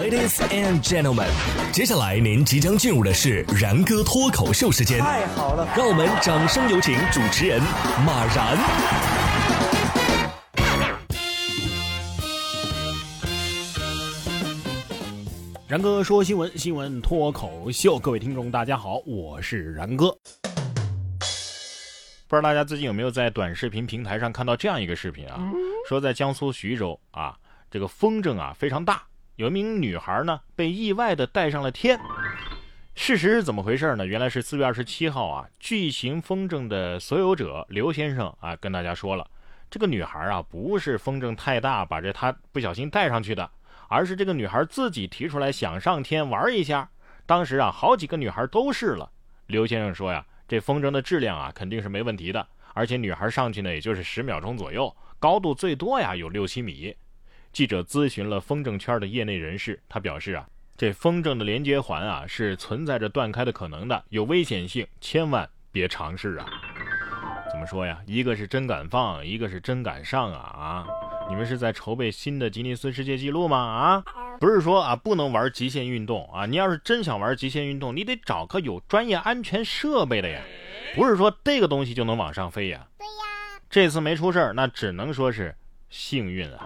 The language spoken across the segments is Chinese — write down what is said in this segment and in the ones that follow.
Ladies and gentlemen，接下来您即将进入的是然哥脱口秀时间。太好了，让我们掌声有请主持人马然。然哥说新闻，新闻脱口秀，各位听众大家好，我是然哥。不知道大家最近有没有在短视频平台上看到这样一个视频啊？说在江苏徐州啊，这个风筝啊非常大。有一名女孩呢，被意外的带上了天。事实是怎么回事呢？原来是四月二十七号啊，巨型风筝的所有者刘先生啊，跟大家说了，这个女孩啊，不是风筝太大把这她不小心带上去的，而是这个女孩自己提出来想上天玩一下。当时啊，好几个女孩都试了。刘先生说呀，这风筝的质量啊，肯定是没问题的，而且女孩上去呢，也就是十秒钟左右，高度最多呀有六七米。记者咨询了风筝圈的业内人士，他表示啊，这风筝的连接环啊是存在着断开的可能的，有危险性，千万别尝试啊！怎么说呀？一个是真敢放，一个是真敢上啊啊！你们是在筹备新的吉尼斯世界纪录吗？啊，不是说啊不能玩极限运动啊，你要是真想玩极限运动，你得找个有专业安全设备的呀，不是说这个东西就能往上飞呀。对呀，这次没出事儿，那只能说是幸运啊。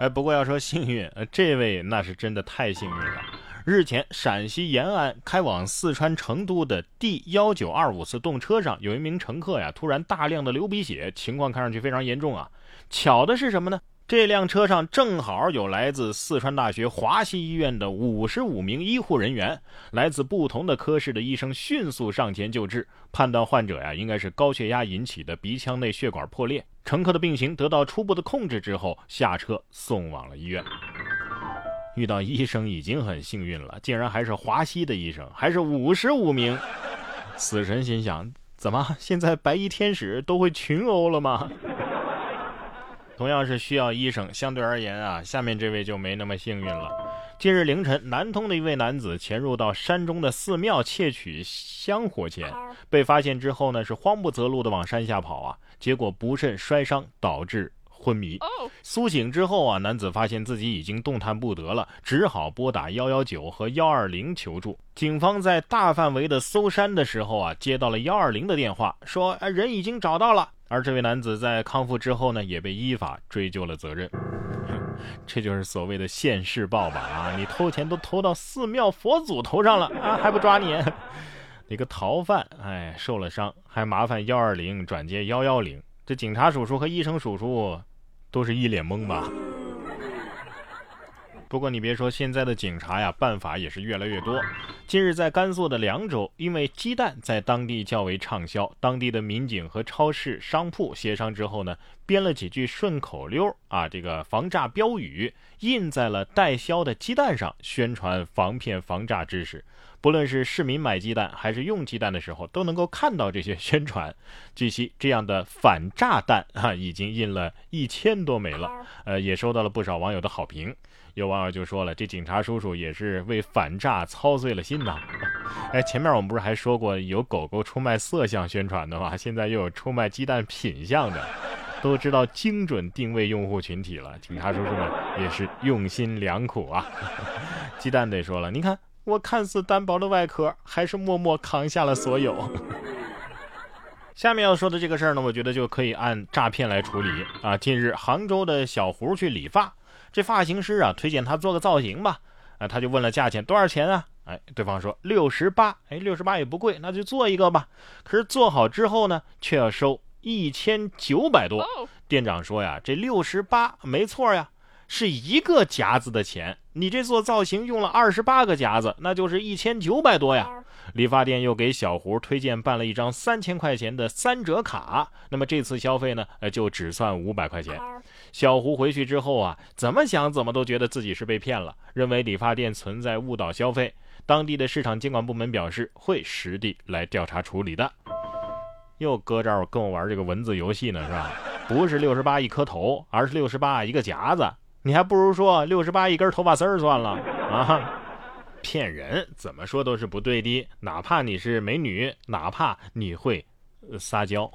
哎，不过要说幸运，呃，这位那是真的太幸运了。日前，陕西延安开往四川成都的 D 幺九二五次动车上，有一名乘客呀，突然大量的流鼻血，情况看上去非常严重啊。巧的是什么呢？这辆车上正好有来自四川大学华西医院的五十五名医护人员，来自不同的科室的医生迅速上前救治，判断患者呀应该是高血压引起的鼻腔内血管破裂。乘客的病情得到初步的控制之后，下车送往了医院。遇到医生已经很幸运了，竟然还是华西的医生，还是五十五名。死神心想：怎么现在白衣天使都会群殴了吗？同样是需要医生，相对而言啊，下面这位就没那么幸运了。近日凌晨，南通的一位男子潜入到山中的寺庙窃取香火钱，被发现之后呢，是慌不择路的往山下跑啊，结果不慎摔伤，导致昏迷。苏醒之后啊，男子发现自己已经动弹不得了，只好拨打幺幺九和幺二零求助。警方在大范围的搜山的时候啊，接到了幺二零的电话，说人已经找到了。而这位男子在康复之后呢，也被依法追究了责任。这就是所谓的现世报吧？啊，你偷钱都偷到寺庙佛祖头上了啊，还不抓你？你个逃犯！哎，受了伤还麻烦幺二零转接幺幺零，这警察叔叔和医生叔叔都是一脸懵吧？不过你别说，现在的警察呀，办法也是越来越多。近日，在甘肃的凉州，因为鸡蛋在当地较为畅销，当地的民警和超市商铺协商之后呢，编了几句顺口溜啊，这个防诈标语印在了代销的鸡蛋上，宣传防骗防诈知识。不论是市民买鸡蛋还是用鸡蛋的时候，都能够看到这些 宣传。据悉，这样的反炸弹啊，已经印了一千多枚了，呃，也收到了不少网友的好评。有网友就说了：“这警察叔叔也是为反诈操碎了心呐！” 哎，前面我们不是还说过有狗狗出卖色相宣传的吗？现在又有出卖鸡蛋品相的，都知道精准定位用户群体了。警察叔叔们也是用心良苦啊！鸡蛋得说了，你看我看似单薄的外壳，还是默默扛下了所有。下面要说的这个事儿呢，我觉得就可以按诈骗来处理啊。近日，杭州的小胡去理发。这发型师啊，推荐他做个造型吧，啊，他就问了价钱多少钱啊？哎，对方说六十八，哎，六十八也不贵，那就做一个吧。可是做好之后呢，却要收一千九百多。店长说呀，这六十八没错呀，是一个夹子的钱，你这做造型用了二十八个夹子，那就是一千九百多呀。理发店又给小胡推荐办了一张三千块钱的三折卡，那么这次消费呢，呃，就只算五百块钱。小胡回去之后啊，怎么想怎么都觉得自己是被骗了，认为理发店存在误导消费。当地的市场监管部门表示会实地来调查处理的。又搁这儿跟我玩这个文字游戏呢，是吧？不是六十八一颗头，而是六十八一个夹子。你还不如说六十八一根头发丝儿算了啊！骗人怎么说都是不对的，哪怕你是美女，哪怕你会撒娇。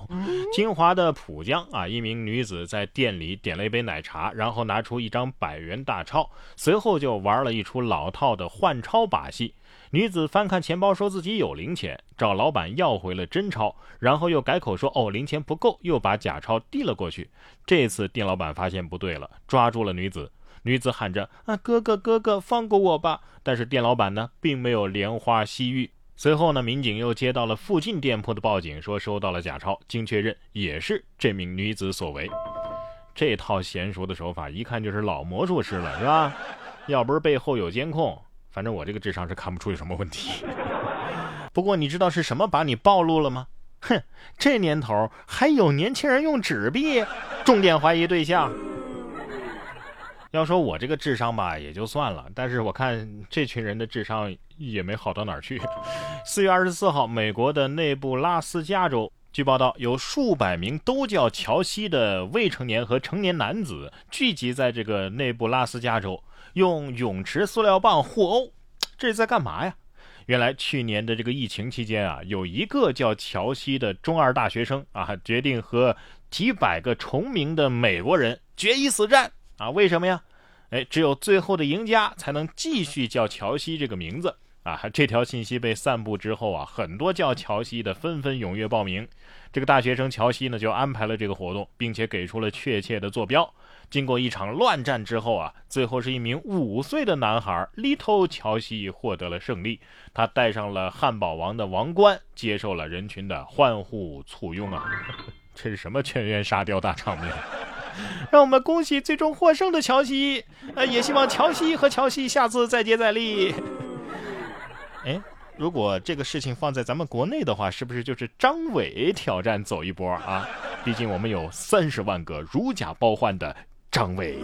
金华的浦江啊，一名女子在店里点了一杯奶茶，然后拿出一张百元大钞，随后就玩了一出老套的换钞把戏。女子翻看钱包，说自己有零钱，找老板要回了真钞，然后又改口说哦零钱不够，又把假钞递了过去。这次店老板发现不对了，抓住了女子。女子喊着啊哥哥哥哥放过我吧，但是店老板呢并没有怜花惜玉。随后呢，民警又接到了附近店铺的报警，说收到了假钞，经确认也是这名女子所为。这套娴熟的手法，一看就是老魔术师了，是吧？要不是背后有监控。反正我这个智商是看不出有什么问题。不过你知道是什么把你暴露了吗？哼，这年头还有年轻人用纸币？重点怀疑对象。要说我这个智商吧，也就算了，但是我看这群人的智商也没好到哪儿去。四月二十四号，美国的内布拉斯加州，据报道，有数百名都叫乔西的未成年和成年男子聚集在这个内布拉斯加州。用泳池塑料棒互殴，这是在干嘛呀？原来去年的这个疫情期间啊，有一个叫乔西的中二大学生啊，决定和几百个重名的美国人决一死战啊！为什么呀？哎，只有最后的赢家才能继续叫乔西这个名字啊！这条信息被散布之后啊，很多叫乔西的纷纷踊跃报名。这个大学生乔西呢，就安排了这个活动，并且给出了确切的坐标。经过一场乱战之后啊，最后是一名五岁的男孩 Little 乔西获得了胜利。他戴上了汉堡王的王冠，接受了人群的欢呼簇拥啊！这是什么全员沙雕大场面？让我们恭喜最终获胜的乔西，呃，也希望乔西和乔西下次再接再厉。哎。如果这个事情放在咱们国内的话，是不是就是张伟挑战走一波啊？毕竟我们有三十万个如假包换的张伟。